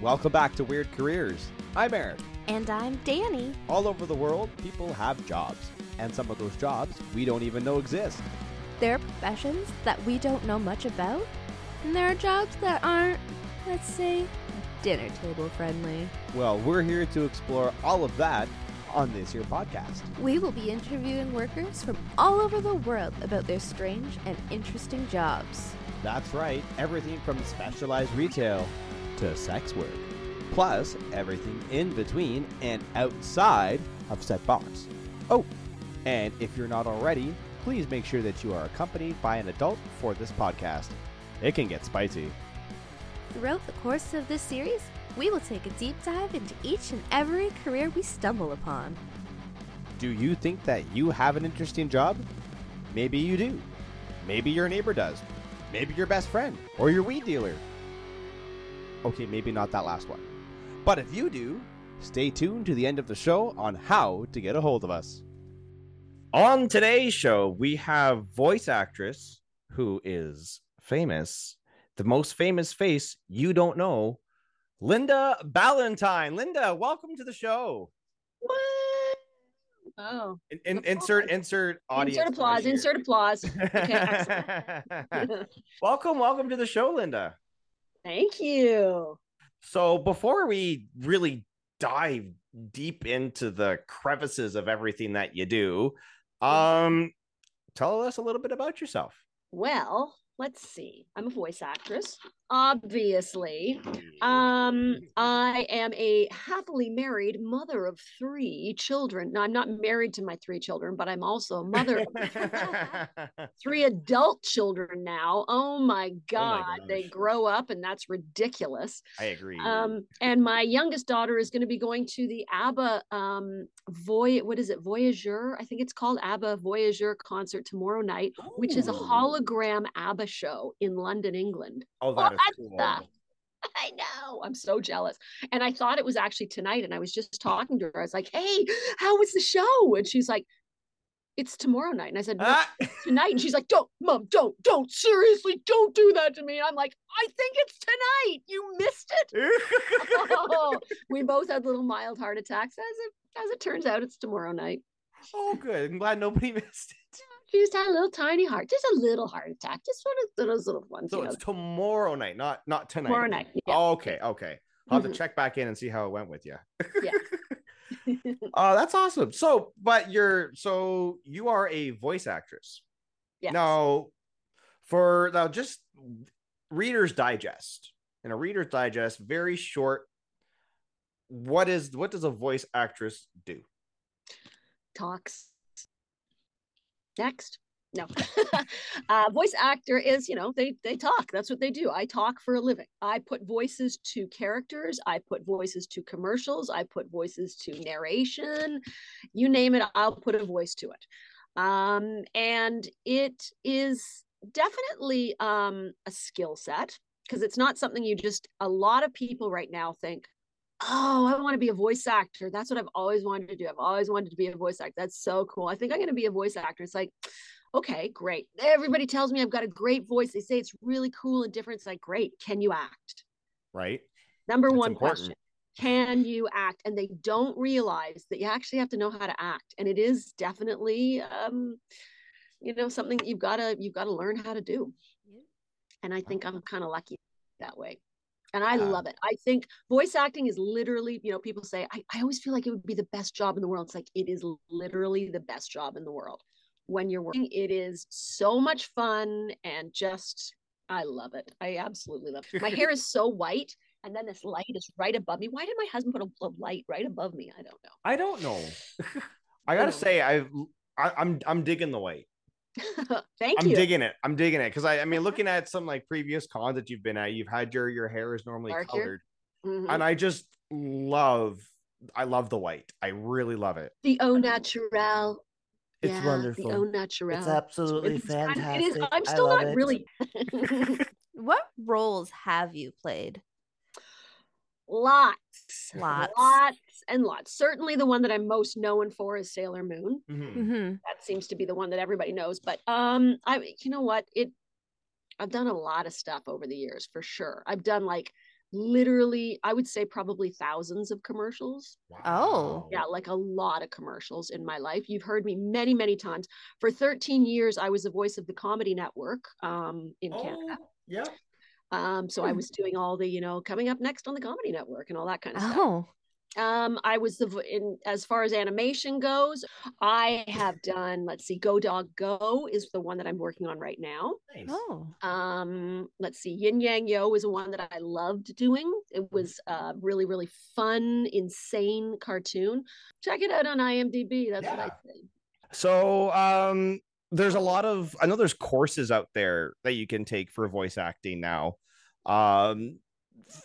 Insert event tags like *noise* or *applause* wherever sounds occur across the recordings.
Welcome back to Weird Careers. I'm Eric. And I'm Danny. All over the world, people have jobs, and some of those jobs we don't even know exist. There are professions that we don't know much about, and there are jobs that aren't, let's say, dinner table friendly. Well, we're here to explore all of that on this here podcast. We will be interviewing workers from all over the world about their strange and interesting jobs. That's right, everything from specialized retail to sex work, plus everything in between and outside of set box. Oh, and if you're not already, please make sure that you are accompanied by an adult for this podcast. It can get spicy. Throughout the course of this series, we will take a deep dive into each and every career we stumble upon. Do you think that you have an interesting job? Maybe you do. Maybe your neighbor does. Maybe your best friend or your weed dealer. Okay, maybe not that last one. But if you do, stay tuned to the end of the show on how to get a hold of us. On today's show, we have voice actress who is famous, the most famous face you don't know, Linda Ballantyne. Linda, welcome to the show. What? Oh. In, in, insert insert audience. Insert applause. Insert applause. Okay, *laughs* *laughs* welcome, welcome to the show, Linda. Thank you. So before we really dive deep into the crevices of everything that you do, um, tell us a little bit about yourself. Well, let's see. I'm a voice actress, obviously. Um, *laughs* I am a happily married mother of three children. Now, I'm not married to my three children, but I'm also a mother of *laughs* three adult children now. Oh my God. they grow up, and that's ridiculous. I agree. Um, and my youngest daughter is going to be going to the ABBA um, Voy, what is it, Voyageur? I think it's called ABBA Voyageur concert tomorrow night, which is a hologram ABBA show in London, England. oh, that cool. *laughs* I know. I'm so jealous. And I thought it was actually tonight. And I was just talking to her. I was like, hey, how was the show? And she's like, it's tomorrow night. And I said, no, Ah! tonight. And she's like, don't, mom, don't, don't, seriously, don't do that to me. I'm like, I think it's tonight. You missed it. *laughs* *laughs* Oh, we both had little mild heart attacks. As it as it turns out, it's tomorrow night. oh, good. I'm glad nobody missed it. She just had a little tiny heart, just a little heart attack, just one of those little ones. So you know, it's tomorrow night, not not tonight. tomorrow night. Yeah. Oh, okay, okay. I'll have Mhm. to check back in and see how it went with you. Yeah. Oh, *laughs* that's awesome. So, but you're so you are a voice actress. Yes. Now, for now, just Reader's Digest. In a Reader's Digest, very short. What is what does a voice actress do? Talks. Next. No. *laughs* *laughs* uh, voice actor is, you know, they they talk. That's what they do. I talk for a living. I put voices to characters. I put voices to commercials. I put voices to narration. You name it, I'll put a voice to it. Um, and it is definitely um, a skill set because it's not something you just. A lot of people right now think, oh, I want to be a voice actor. That's what I've always wanted to do. I've always wanted to be a voice actor. That's so cool. I think I'm going to be a voice actor. It's like, okay, great. Everybody tells me I've got a great voice. They say it's really cool and different. It's like, great. Can you act? Right. Number That's one important. question. Can you act? And they don't realize that you actually have to know how to act. And it is definitely um, you know, something that you've gotta you've got to learn how to do. And I think I'm kind of lucky that way. And I love it. I think voice acting is literally, you know, people say, I, I always feel like it would be the best job in the world. It's like, it is literally the best job in the world. When you're working, it is so much fun and just, I love it. I absolutely love it. My hair is so white. And then this light is right above me. Why did my husband put a, a light right above me? I don't know. I don't know. *laughs* I gotta know. say, I've I, I'm I'm digging the white. Know. *laughs* Thank I'm you. digging it. I'm digging it because I, I mean, looking at some like previous cons that you've been at, you've had your your hair is normally Darker. colored, Mhm. and I just love, I love the white. I really love it. The au naturel. It's Yeah, wonderful. The au naturel. It's absolutely It's fantastic. It is. I'm still not it. really. *laughs* *laughs* What roles have you played? lots, Lots. lots, and lots. Certainly, the one that I'm most known for is Sailor Moon. Mhm. Mm-hmm. That seems to be the one that everybody knows. But um, I, you know what? It, I've done a lot of stuff over the years for sure. I've done like literally, I would say probably thousands of commercials. Oh. Yeah, like a lot of commercials in my life. You've heard me many, many times. For 13 years, I was the voice of the Comedy Network um, in Canada. Oh, yeah. Um, so I was doing all the, you know, coming up next on the Comedy Network and all that kind of stuff. Oh. Um, I was the vo- in as far as animation goes, I have done. Let's see, Go Dog Go is the one that I'm working on right now. Nice. Oh. Um, let's see, Yin Yang Yo is a one that I loved doing. It was a really, really fun, insane cartoon. Check it out on IMDb. That's what I Yeah. say. So, um, there's a lot of I know there's courses out there that you can take for voice acting now. Um,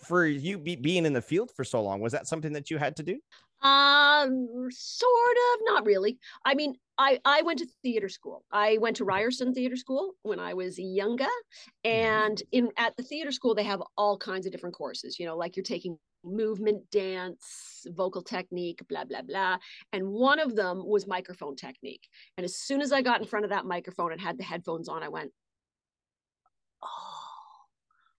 for you be, being in the field for so long, was that something that you had to do? Um, sort of, not really. I mean, I I went to theater school. I went to Ryerson Theater School when I was younger, and in at the theater school they have all kinds of different courses. You know, like you're taking movement, dance, vocal technique, blah blah blah. And one of them was microphone technique. And as soon as I got in front of that microphone and had the headphones on, I went, "Oh,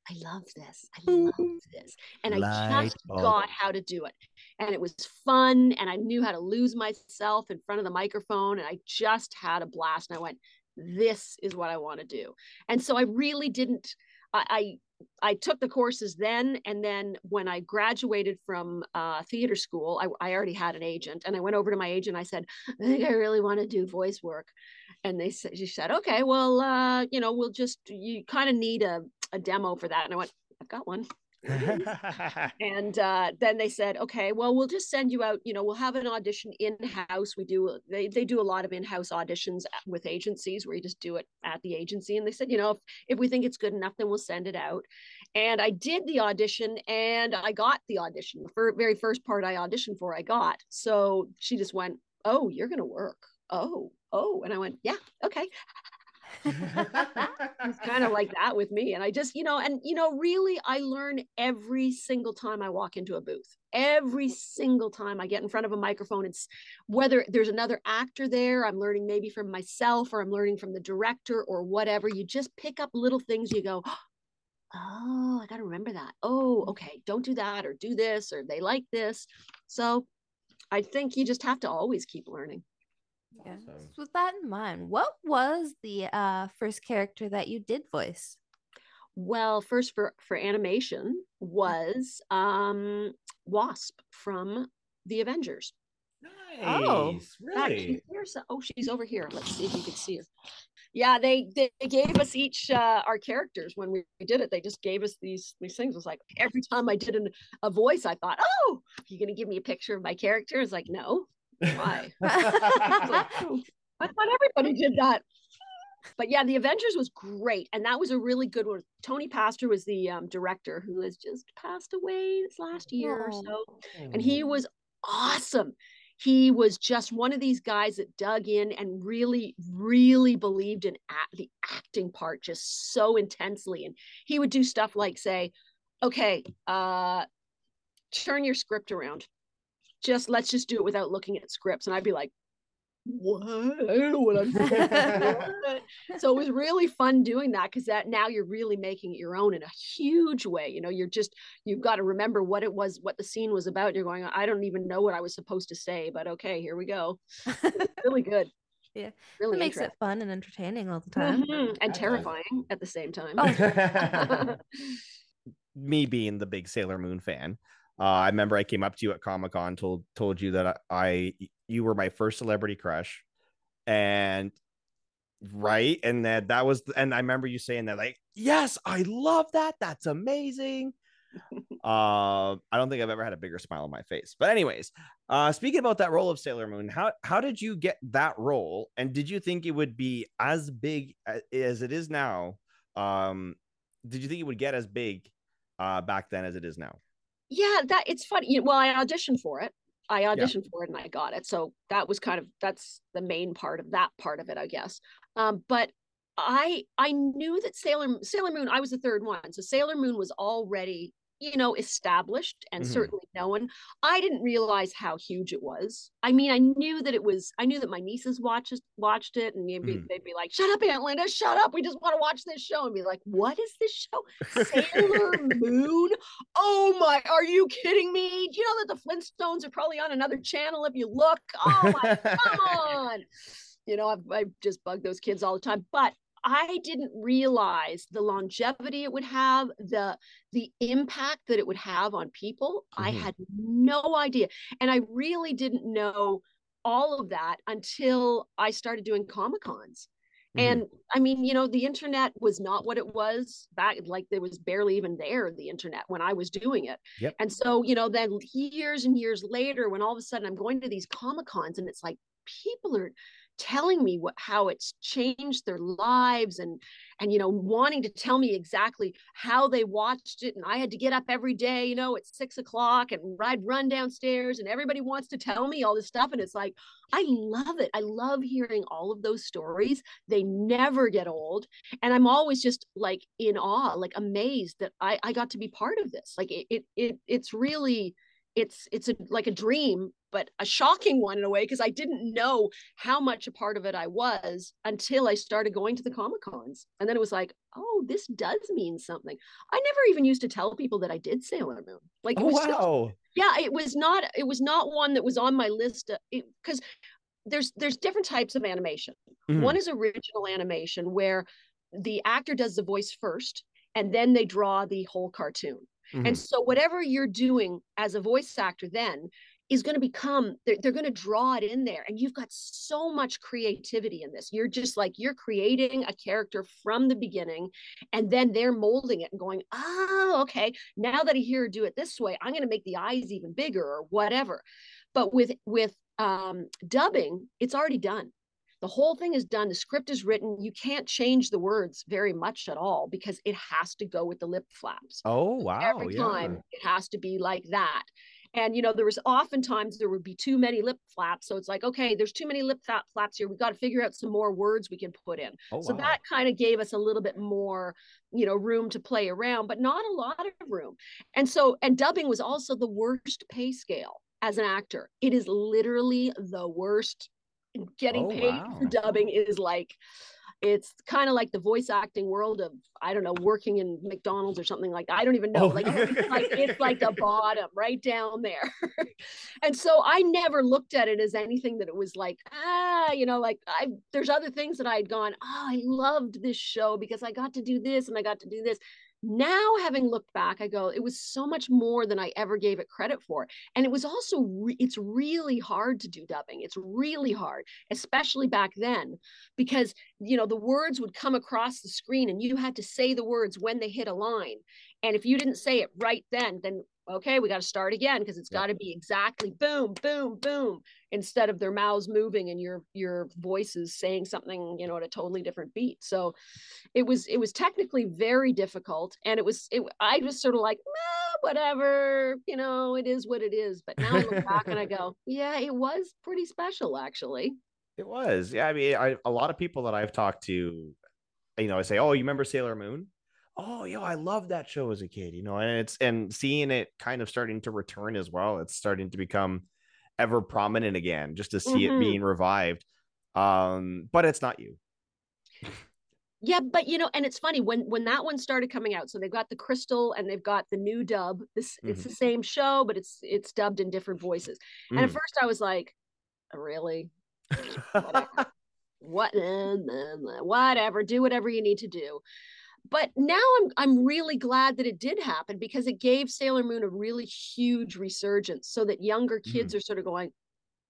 I love this. I love this." And I just bulb. got how to do it and it was fun and i knew how to lose myself in front of the microphone and i just had a blast and i went this is what i want to do and so i really didn't i i, I took the courses then and then when i graduated from uh, theater school I, I already had an agent and i went over to my agent i said i think i really want to do voice work and they said she said okay well uh, you know we'll just you kind of need a, a demo for that. And i went i've got one. *laughs* And uh, then they said okay well we'll just send you out you know we'll have an audition in house we do they, they do a lot of in-house auditions with agencies where you just do it at the agency. And they said you know if, if we think it's good enough then we'll send it out. And i did the audition and i got the audition. The fir- very first part i auditioned for i got. So she just went oh you're gonna work. Oh oh. And i went yeah okay it's kind of like that with me and i just you know and you know really i learn every single time i walk into a booth. Every single time i get in front of a microphone it's whether there's another actor there i'm learning maybe from myself or i'm learning from the director or whatever you just pick up little things you go *gasps* oh i got to remember that. Oh mm. okay don't do that or do this or they like this. So i think you just have to always keep learning Yeah. Awesome. So with that in mind, what was the uh first character that you did voice? Well, first for for animation was um Wasp from the Avengers. Nice. Oh. Back Really? here, so- oh, she's over here. Let's see if you can see her. Yeah, they they gave us each uh, our characters when we did it. They just gave us these these things. It was like every time I did an, a voice, I thought, "Oh, you're gonna give me a picture of my character?" It's like, no, why? *laughs* Like, "Oh, I thought everybody did that. But yeah, the Avengers was great, and that was a really good one. Tony Pastor was the um, director, who has just passed away this last year or Oh. so, and he was awesome. He was just one of these guys that dug in and really, really believed in act, the acting part just so intensely. And he would do stuff like say, "Okay, uh, turn your script around. Just let's just do it without looking at scripts." And I'd be like, what? I don't know what I'm doing. *laughs* *laughs* so it was really fun doing that because that now you're really making it your own in a huge way. You know, you're just you've got to remember what it was, what the scene was about. You're going, I don't even know what I was supposed to say, but okay, here we go. *laughs* really good. Yeah. Really It makes it fun and entertaining all the time. Mhm, And terrifying at the same time. Oh. me being the big Sailor Moon fan, uh, I remember I came up to you at Comic Con, told told you that I, I you were my first celebrity crush, and right, and that that was, and I remember you saying that like, yes, I love that, that's amazing. *laughs* uh, I don't think I've ever had a bigger smile on my face. But anyways, uh, speaking about that role of Sailor Moon, how how did you get that role, and did you think it would be as big as it is now? Um, did you think it would get as big uh back then as it is now yeah that it's funny you know, well i auditioned for it. I auditioned for it and i got it. So that was kind of that's the main part of that part of it i guess. Um but i i knew that sailor sailor moon i was the third one. So sailor moon was already you know, established and Mhm. certainly known. I didn't realize how huge it was. I mean, I knew that it was. I knew that my nieces watched watched it, and they'd be, Mhm. they'd be like, "Shut up, Aunt Linda! Shut up! We just want to watch this show." And be like, "What is this show? Sailor Moon? Oh my! Are you kidding me? Do you know that the Flintstones are probably on another channel if you look? Oh my! come *laughs* on!" You know, I've, I just bugged those kids all the time, but I didn't realize the longevity it would have, the the impact that it would have on people. I Mhm. had no idea. And I really didn't know all of that until I started doing Comic Cons. Mhm. And I mean, you know, the internet was not what it was back, like there was barely even there, the internet when I was doing it. Yep. And so, you know, then years and years later, when all of a sudden I'm going to these Comic Cons and it's like people are telling me what how it's changed their lives and and you know wanting to tell me exactly how they watched it and i had to get up every day you know at six o'clock and i'd run downstairs and everybody wants to tell me all this stuff and it's like i love it. I love hearing all of those stories. They never get old and i'm always just like in awe like amazed that i i got to be part of this. Like it it, it it's really it's it's a, like a dream but a shocking one in a way because i didn't know how much a part of it i was until i started going to the comic cons. And then it was like oh this does mean something. I never even used to tell people that i did sailor moon. Like it oh wow. yeah it was not it was not one that was on my list because there's there's different types of animation. Mhm. one is original animation where the actor does the voice first and then they draw the whole cartoon Mhm. and so whatever you're doing as a voice actor then is going to become they're, they're going to draw it in there. And you've got so much creativity in this. You're just like you're creating a character from the beginning and then they're molding it and going oh okay. Now that i hear her do it this way i'm going to make the eyes even bigger or whatever. But with with um, dubbing it's already done the whole thing is done the script is written you can't change the words very much at all because it has to go with the lip flaps oh wow. every yeah. time it has to be like that and you know there was oftentimes there would be too many lip flaps so it's like okay there's too many lip flap flaps here We've got to figure out some more words we can put in Oh so wow. that kind of gave us a little bit more you know room to play around but not a lot of room and so and dubbing was also the worst pay scale as an actor it is literally the worst getting Oh, paid wow. for dubbing is like it's kind of like the voice acting world of I don't know working in McDonald's or something like that. I don't even know. Oh. Like it's *laughs* like it's like the bottom right down there. *laughs* and so I never looked at it as anything that it was like ah you know like I there's other things that I had gone oh I loved this show because I got to do this and I got to do this. Now having looked back I go it was so much more than I ever gave it credit for. And it was also re- it's really hard to do dubbing. It's really hard especially back then because you know the words would come across the screen and you had to say the words when they hit a line and if you didn't say it right then then okay we got to start again because it's Yeah. got to be exactly boom boom boom instead of their mouths moving and your your voices saying something you know at a totally different beat so it was it was technically very difficult and it was it i was sort of like "Nah, whatever you know it is what it is but now i look back and i go *laughs* yeah it was pretty special actually It was. Yeah, I mean, I, a lot of people that I've talked to, you know, I say, "Oh, you remember Sailor Moon?" Oh, yo, I loved that show as a kid, you know, and it's and seeing it kind of starting to return as well. It's starting to become ever prominent again, just to see Mhm. it being revived. Um, but it's not you. *laughs* Yeah, but you know, and it's funny when when that one started coming out. So they've got the Crystal and they've got the new dub. This it's Mm-hmm. the same show, but it's it's dubbed in different voices. And at Mm. first, I was like, really, *laughs* what, whatever, do whatever you need to do. But now I'm I'm really glad that it did happen because it gave Sailor Moon a really huge resurgence, so that younger kids are sort of going,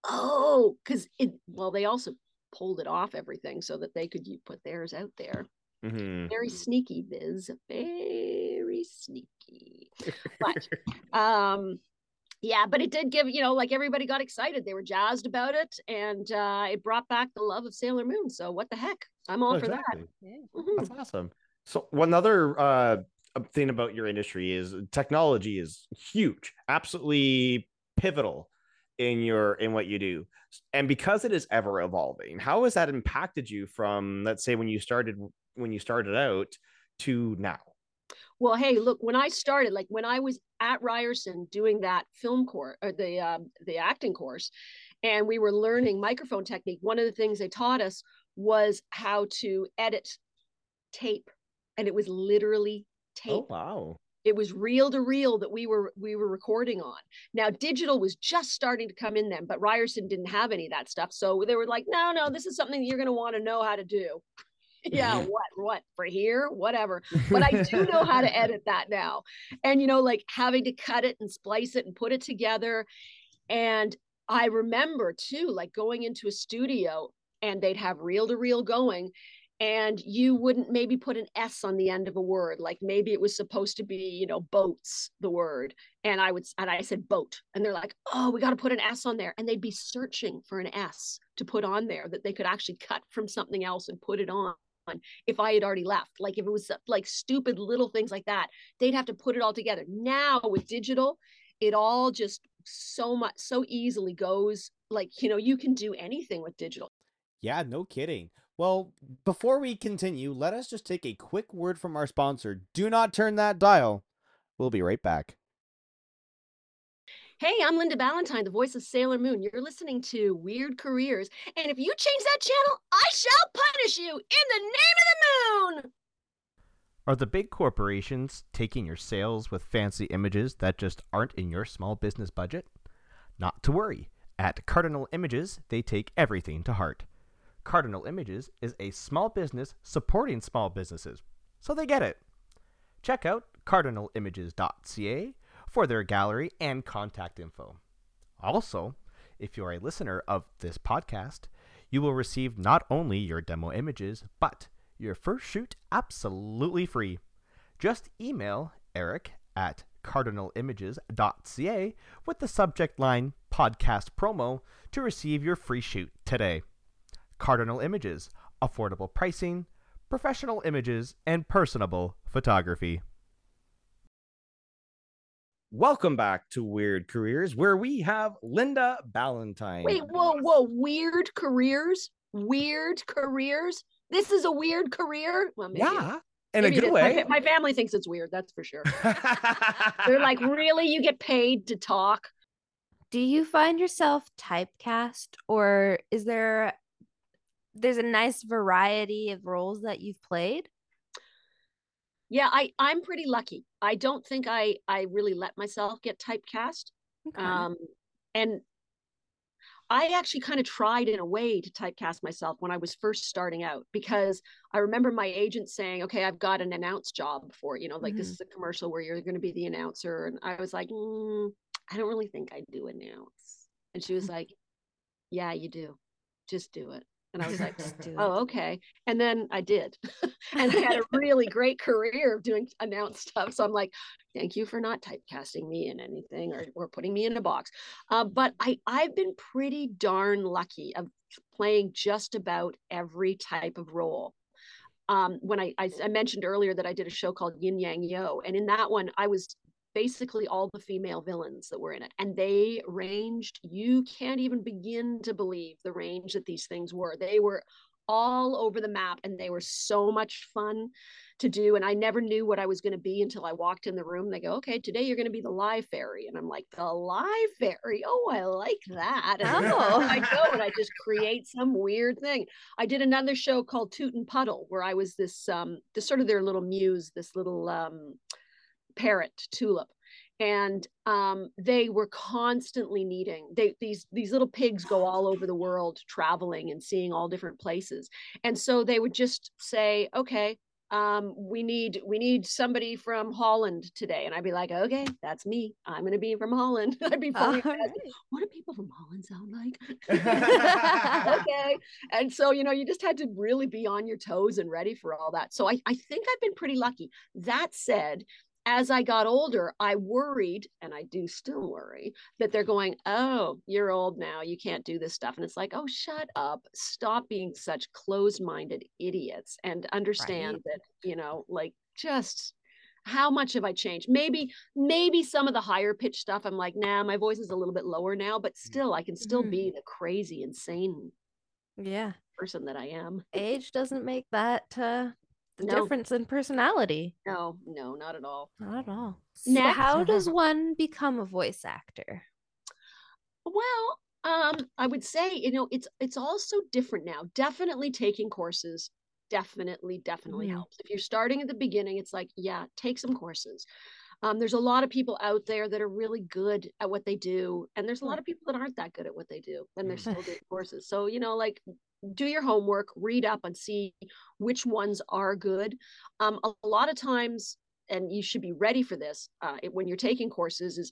oh, because it. Well, they also pulled it off everything so that they could put theirs out there Mhm. very sneaky biz very sneaky but *laughs* um yeah but it did give you know like everybody got excited they were jazzed about it and uh it brought back the love of sailor moon so what the heck i'm all Oh, for exactly. that Mhm. That's awesome. So one other uh thing about your industry is technology is huge, absolutely pivotal in your in what you do. And because it is ever evolving, how has that impacted you from let's say when you started when you started out to now? well, hey, look, when I started, like when I was at Ryerson doing that film course or the um, the acting course, and we were learning microphone technique, one of the things they taught us was how to edit tape, and it was literally oh, tape. Oh wow. It was reel to reel that we were we were recording on. Now digital was just starting to come in then, but Ryerson didn't have any of that stuff. So they were like, no, no, this is something you're going to want to know how to do. *laughs* yeah, what, what for here, whatever. *laughs* But I do know how to edit that now, and you know, like having to cut it and splice it and put it together. And I remember too, like going into a studio and they'd have reel to reel going and you wouldn't maybe put an s on the end of a word like maybe it was supposed to be you know boats the word and i would and i said boat and they're like oh we got to put an s on there and they'd be searching for an s to put on there that they could actually cut from something else and put it on if i had already left like if it was like stupid little things like that they'd have to put it all together now with digital it all just so much so easily goes like you know you can do anything with digital Yeah, no kidding. Well, before we continue, let us just take a quick word from our sponsor. Do not turn that dial. We'll be right back. Hey, I'm Linda Ballantyne, the voice of Sailor Moon. You're listening to Weird Careers. And if you change that channel, I shall punish you in the name of the moon. Are the big corporations taking your sales with fancy images that just aren't in your small business budget? Not to worry. At Cardinal Images, they take everything to heart. Cardinal Images is a small business supporting small businesses, so they get it. Check out cardinalimages.ca for their gallery and contact info. Also, if you're a listener of this podcast, you will receive not only your demo images, but your first shoot absolutely free. Just email Eric at cardinalimages.ca with the subject line podcast promo to receive your free shoot today. Cardinal Images, affordable pricing, professional images, and personable photography. Welcome back to Weird Careers, where we have Linda Ballantyne. Wait, whoa, whoa. Weird careers? Weird careers? This is a weird career? Well, maybe yeah, in maybe a good is. My way. My, family thinks it's weird, that's for sure. *laughs* They're like, really? You get paid to talk? Do you find yourself typecast or is there there's a nice variety of roles that you've played? Yeah, I, I'm pretty lucky. I don't think I, I really let myself get typecast. Okay. Um, and I actually kind of tried in a way to typecast myself when I was first starting out because I remember my agent saying, "Okay, I've got an announce job for you know, like this Mhm. is a commercial where you're going to be the announcer," and I was like, mm, "I don't really think I do announce," and she was *laughs* like, "Yeah, you do, just do it," and I was like, Just *laughs* do it. "Oh, okay," and then I did, *laughs* and I had a *laughs* really great career of doing announced stuff. So I'm like, thank you for not typecasting me in anything or, or putting me in a box. Uh, but I, I've been pretty darn lucky of playing just about every type of role. Um, when I, I, I mentioned earlier that I did a show called Yin Yang Yo, and in that one, I was basically all the female villains that were in it. And they ranged, you can't even begin to believe the range that these things were. They were all over the map and they were so much fun to do. And I never knew what I was going to be until I walked in the room. They go, okay, today you're going to be the live fairy. And I'm like, the live fairy? Oh, I like that. Oh. I *laughs* go and I just create some weird thing. I did another show called Toot and Puddle where I was this, um, this sort of their little muse, this little um, parrot tulip. And um, they were constantly needing they these these little pigs go all over the world traveling and seeing all different places. And so they would just say okay um, we need we need somebody from holland today. And i'd be like okay that's me. I'm going to be from holland. *laughs* I'd be funny right. what do people from holland sound like? *laughs* *laughs* Okay. And so you know you just had to really be on your toes and ready for all that. So i, I think i've been pretty lucky. That said as I got older, I worried, and I do still worry, that they're going, Oh, you're old now. You can't do this stuff. And it's like, Oh, shut up. Stop being such closed minded idiots and understand Right. that, you know, like just how much have I changed? Maybe, maybe some of the higher pitch stuff, I'm like, nah, my voice is a little bit lower now, but still, I can still Mhm. be the crazy, insane Yeah. person that I am. Age doesn't make that uh the No. difference in personality. No, no, not at all. Not at all. So how *laughs* does one become a voice actor? Well, um, I would say, you know, it's it's all so different now. Definitely taking courses definitely, definitely Mhm. helps. If you're starting at the beginning, it's like, yeah, take some courses. Um, there's a lot of people out there that are really good at what they do, and there's a lot of people that aren't that good at what they do, and they're Mm. still doing courses. So, you know, like do your homework, read up and see which ones are good. Um, a, a lot of times, and you should be ready for this uh, it- when you're taking courses, is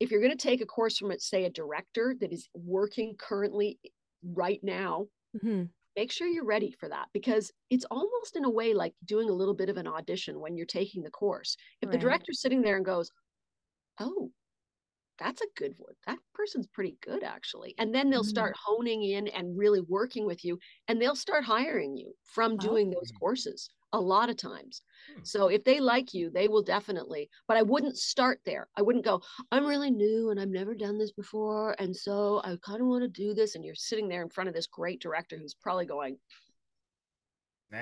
if you're going to take a course from, say, a director that is working currently right now, Mhm. make sure you're ready for that because it's almost in a way like doing a little bit of an audition when you're taking the course. If the Right. director's sitting there and goes, "Oh, that's a good one. That person's pretty good actually." And then they'll Mhm. start honing in and really working with you and they'll start hiring you from doing those Oh. courses a lot of times. Hmm. So if they like you, they will definitely, but I wouldn't start there. I wouldn't go, I'm really new and I've never done this before. And so I kind of want to do this. And you're sitting there in front of this great director who's probably going,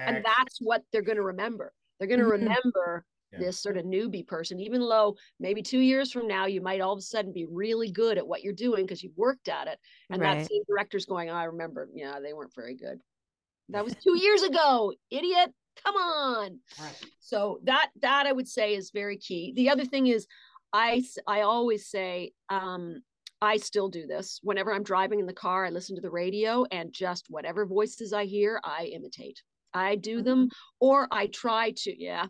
and that's what they're going to remember. They're going to Mhm. remember Yeah. this sort of newbie person, even though maybe two years from now you might all of a sudden be really good at what you're doing because you've worked at it. And that same director's going, I remember, yeah, they weren't very good. That was *laughs* two years ago, idiot. Come on. So that that I would say is very key. The other thing is, I I always say, um, I still do this whenever I'm driving in the car. I listen to the radio and just whatever voices I hear, I imitate. I do them, or I try to. Yeah,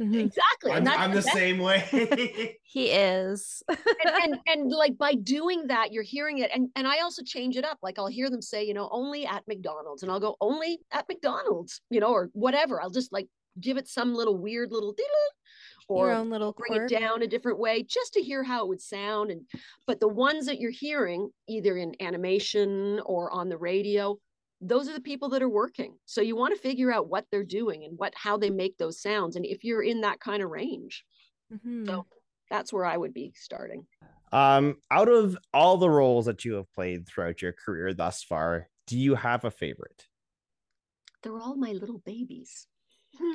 Mhm. exactly. I'm, And that's I'm the best same way. *laughs* He is. *laughs* and, and and like by doing that you're hearing it and and i also change it up like i'll hear them say you know only at mcdonald's and i'll go only at mcdonald's you know or whatever i'll just like give it some little weird little diddle Your or own little bring quirk. it down a different way just to hear how it would sound and but the ones that you're hearing either in animation or on the radio those are the people that are working so you want to figure out what they're doing and what how they make those sounds and if you're in that kind of range Mhm. so that's where i would be starting um, out of all the roles that you have played throughout your career thus far, do you have a favorite? they're all my little babies.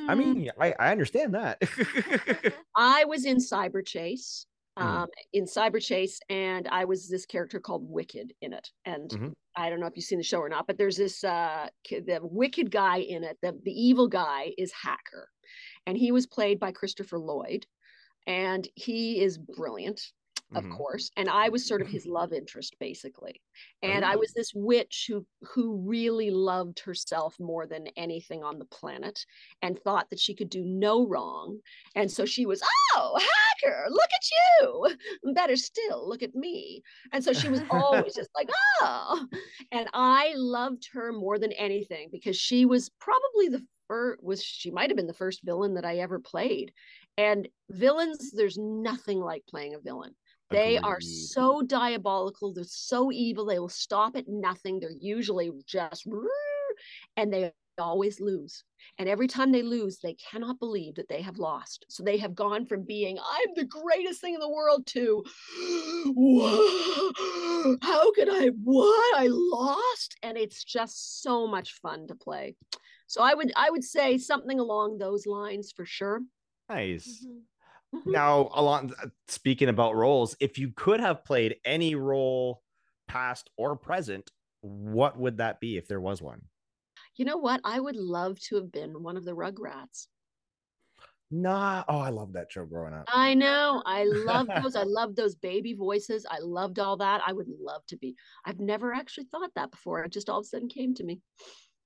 I mean, I, I understand that. *laughs* I was in Cyber Chase, Mhm. um, in Cyberchase, and I was this character called Wicked in it. And Mhm. I don't know if you've seen the show or not, but there's this uh, the Wicked guy in it. The the evil guy is Hacker, and he was played by Christopher Lloyd, and he is brilliant of Mhm. course and i was sort of his love interest basically and i Oh. was this witch who who really loved herself more than anything on the planet and thought that she could do no wrong and so she was oh hacker look at you better still look at me and so she was always *laughs* just like oh and i loved her more than anything because she was probably the first was she might have been the first villain that i ever played and villains there's nothing like playing a villain they are so diabolical. They're so evil. They will stop at nothing. They're usually just, *laughs* and they always lose. And every time they lose, they cannot believe that they have lost. So they have gone from being, I'm the greatest thing in the world to, "Wha- how could I, what? I lost. And it's just so much fun to play. So I would, I would say something along those lines for sure. nice. Mhm. Mhm. Now, along speaking about roles, if you could have played any role, past or present, what would that be if there was one? You know what? I would love to have been one of the Rugrats. Nah. Oh, I love that show growing up. I know. I love *laughs* those. I love those baby voices. I loved all that. I would love to be. I've never actually thought that before. It just all of a sudden came to me.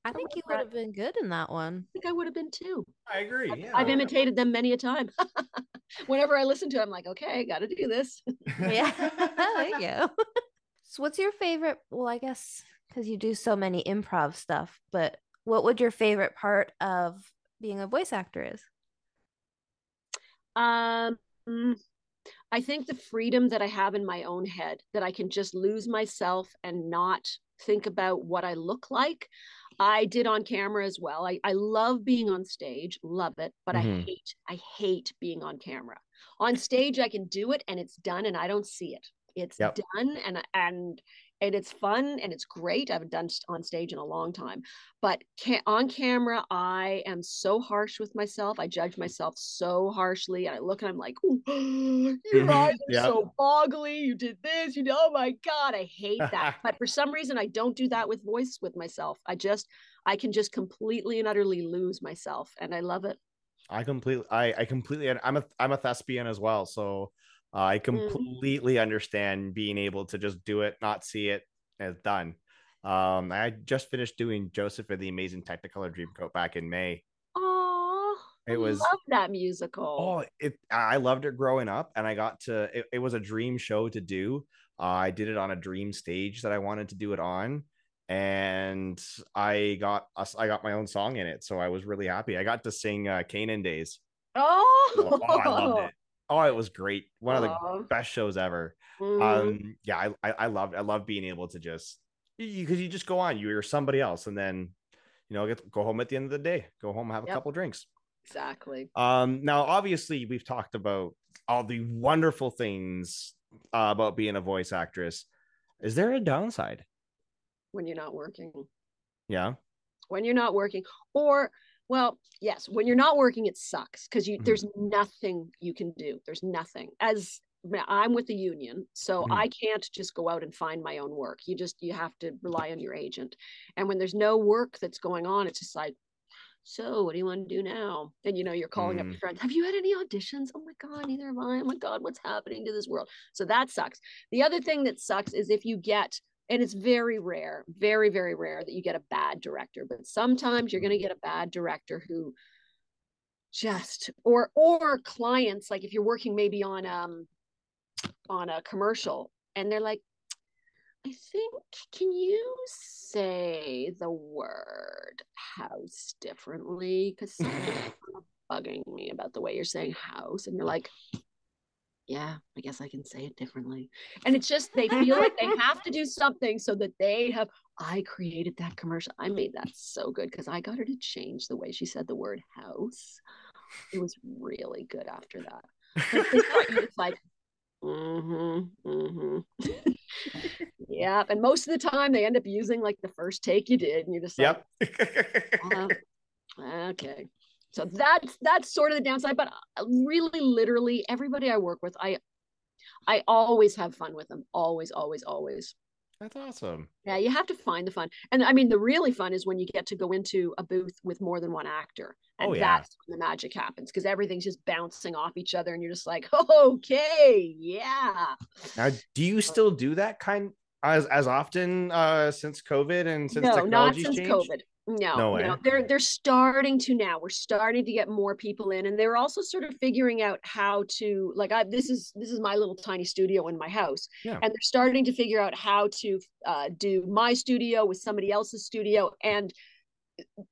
I think you would have been good in that one. I think I would have been too. I agree. I've, Yeah. I've imitated them many a time. *laughs* Whenever I listen to it, I'm like, okay, got to do this. *laughs* Yeah. *laughs* there you go. So what's your favorite? Well, I guess because you do so many improv stuff, but what would your favorite part of being a voice actor is? Um, I think the freedom that I have in my own head, that I can just lose myself and not think about what I look like. I did on camera as well. I, I love being on stage, love it, but I Mhm. hate, I hate being on camera. On stage, I can do it and it's done and I don't see it. It's Yep. done and and and it's fun and it's great. I haven't done on stage in a long time, but on camera, I am so harsh with myself. I judge myself so harshly. And I look and I'm like, "Ooh, *gasps* your eyes mm-hmm. are Yeah. so boggly. You did this. You know, oh my god, I hate that. *laughs* but for some reason, I don't do that with voice with myself. I just, I can just completely and utterly lose myself, and I love it. I completely, I, I completely, I'm a, I'm a thespian as well, so uh, I completely understand being able to just do it, not see it as done. Um, I just finished doing Joseph and the Amazing Technicolor Dreamcoat back in May. Oh, It was- love that musical. Oh, it, I loved it growing up, and I got to, it, it was a dream show to do. Uh, I did it on a dream stage that I wanted to do it on. And I got us, I got my own song in it, so I was really happy. I got to sing uh, Canaan Days. oh, Oh, I loved *laughs* it. Oh, it was great. One of the best shows ever. Mhm. Um, yeah, I I, I loved I love being able to just because you, just go on, you're somebody else, and then you know get go home at the end of the day, go home, have a couple drinks. exactly. Um, now obviously we've talked about all the wonderful things uh, about being a voice actress. Is there a downside? When you're not working, Yeah. when you're not working, or well, yes, when you're not working, it sucks because you Mhm. there's nothing you can do. There's nothing. As I'm with the union, so Mhm. I can't just go out and find my own work. You just you have to rely on your agent. And when there's no work that's going on, it's just like, so what do you want to do now? And you know, you're calling up Mm. your friends. Have you had any auditions? Oh my God, neither have I. Oh my God, what's happening to this world? So that sucks. The other thing that sucks is if you get and it's very rare, very, very rare that you get a bad director, but sometimes you're gonna get a bad director who just or or clients, like if you're working maybe on um on a commercial and they're like, I think, can you say the word house differently? Because *laughs* bugging me about the way you're saying house. And you're like, yeah, I guess I can say it differently. And it's just, they feel like they *laughs* have to do something so that they have, I created that commercial. I made that so good because I got her to change the way she said the word house. It was really good after that. Like, they thought you just like, mm-hmm, mm-hmm. *laughs* yeah. And most of the time they end up using like the first take you did, and you're just like, Yep. uh, okay. So that's that's sort of the downside, but uh, really, literally, everybody I work with, I I always have fun with them. Always, always, always. That's awesome. Yeah, you have to find the fun. And I mean, the really fun is when you get to go into a booth with more than one actor. And Oh, yeah. that's when the magic happens because everything's just bouncing off each other and you're just like, *laughs* okay, yeah. Now, do you still do that kind as as often uh since COVID and since no, not technology's since changed? COVID. No, No no, they're they're starting to now. We're starting to get more people in, and they're also sort of figuring out how to like. I this is this is my little tiny studio in my house, Yeah. and they're starting to figure out how to uh, do my studio with somebody else's studio. And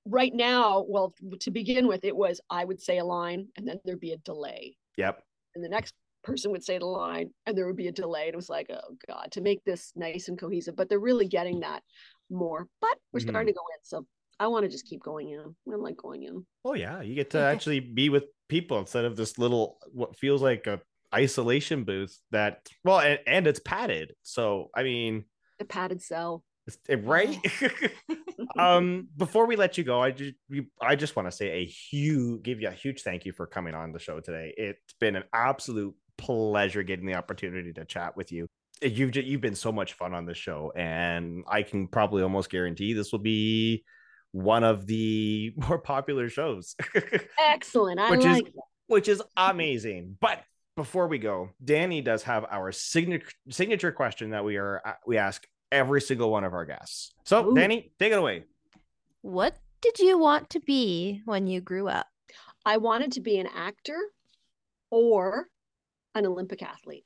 right now, well, to begin with, it was I would say a line, and then there'd be a delay, Yep. and the next person would say the line and there would be a delay and it was like oh god to make this nice and cohesive but they're really getting that more but we're Mhm. starting to go in so i want to just keep going in i like going in Oh yeah, you get to actually be with people instead of this little what feels like a isolation booth that well and, and it's padded. So I mean, the padded cell right? *laughs* *laughs* um before we let you go, I just I just want to say a huge give you a huge thank you for coming on the show today. It's been an absolute pleasure getting the opportunity to chat with you. Eh, You've ju- you've been so much fun on this show, and I can probably almost guarantee this will be one of the *laughs* more popular shows. *laughs* excellent i Which is- that. which is *laughs* amazing. But before we go, Danny does have our signature signature question that we are we ask every single one of our guests. So, Ooh. Danny, take it away. What did you want to be when you grew up? i wanted to be an actor or an olympic athlete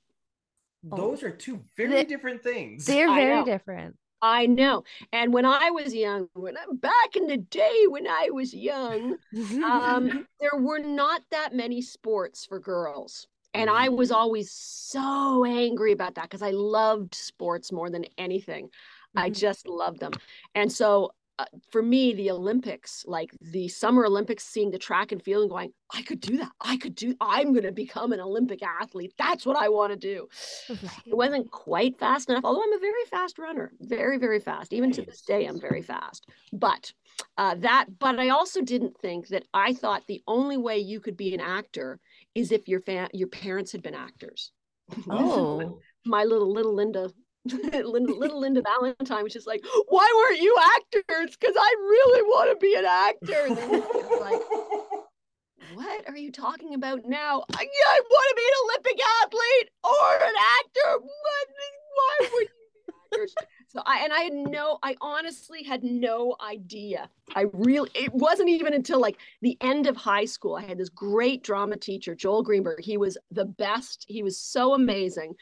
Those are two very They- different things. They're very know. different. i know and when i was young when i'm back in the day when i was young um, *laughs* there were not that many sports for girls. And I was always so angry about that because I loved sports more than anything. I Mhm. just loved them. And so uh, for me, the Olympics, like the Summer Olympics, seeing the track and field and going, I could do that. I could do, I'm going to become an Olympic athlete. That's what I want to do. *laughs* It wasn't quite fast enough, although I'm a very fast runner, very, very fast. Even to this day, I'm very fast. But uh, that, but I also didn't think that I thought the only way you could be an actor is if your fa- your parents had been actors. *laughs* Oh. my little little Linda *laughs* Linda, little Linda Ballantyne was just like, why weren't you actors? Because I really want to be an actor. And then it was like, *laughs* what are you talking about now? I, I want to be an Olympic athlete or an actor. What, why would you be actors? So I and I had no, I honestly had no idea. I really, it wasn't even until like the end of high school. I had this great drama teacher, Joel Greenberg. He was the best. He was so amazing.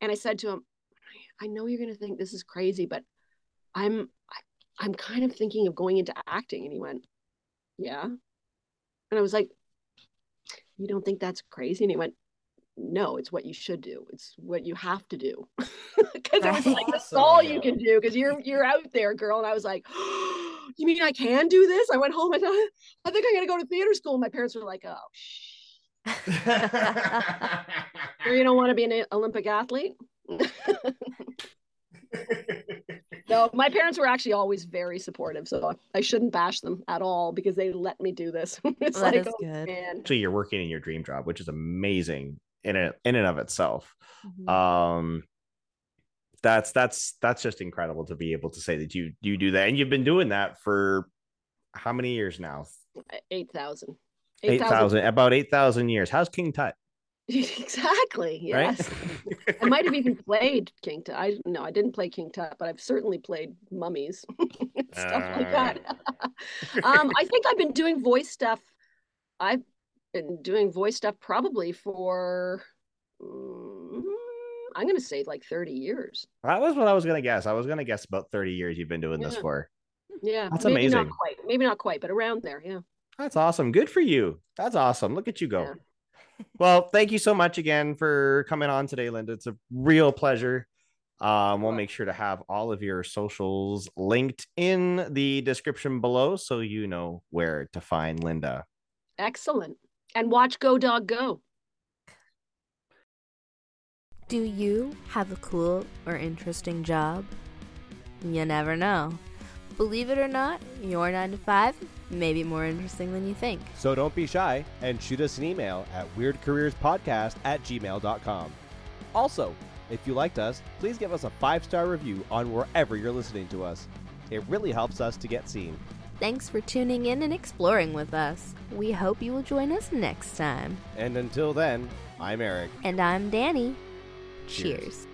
And I said to him, I know you're going to think this is crazy, but I'm I, I'm kind of thinking of going into acting. And he went, Yeah. And I was like, You don't think that's crazy? And he went, No, it's what you should do. It's what you have to do. *laughs* Because it was like that's Awesome. all you can do because you're you're out there, girl. And I was like, *gasps* You mean I can do this? I went home. I thought, I think I'm gonna go to theater school. And my parents were like, Oh. Sure *laughs* you don't want to be an Olympic athlete? *laughs* *laughs* No, my parents were actually always very supportive, so I shouldn't bash them at all because they let me do this. *laughs* it's That like, is oh, good. man. Actually, you're working in your dream job, which is amazing in it in and of itself. Mhm. Um, that's that's that's just incredible to be able to say that you you do that, and you've been doing that for how many years now? Eight thousand. Eight thousand, about eight thousand years. How's King Tut? *laughs* exactly. Right? Yes. *laughs* I might have even played King Tut. I no, I didn't play King Tut, but I've certainly played mummies, *laughs* stuff like that. um, I think I've been doing voice stuff. I've been doing voice stuff probably for mm, I'm gonna say like 30 years. That was what I was gonna guess. I was gonna guess about thirty years you've been doing this for. Yeah, That's maybe amazing. not quite, maybe not quite, but around there. Yeah. That's awesome. Good for you. That's awesome. Look at you go. Yeah. Well, thank you so much again for coming on today, Linda. It's a real pleasure. Um, we'll Well- make sure to have all of your socials linked in the description below so you know where to find Linda. Excellent. And watch Go Dog Go. Do you have a cool or interesting job? You never know. Believe it or not, your 9 to 5 may be more interesting than you think. So don't be shy and shoot us an email at weirdcareerspodcast at gmail.com. Also, if you liked us, please give us a five star review on wherever you're listening to us. It really helps us to get seen. Thanks for tuning in and exploring with us. We hope you will join us next time. And until then, I'm Eric. And I'm Danny. Cheers. Cheers.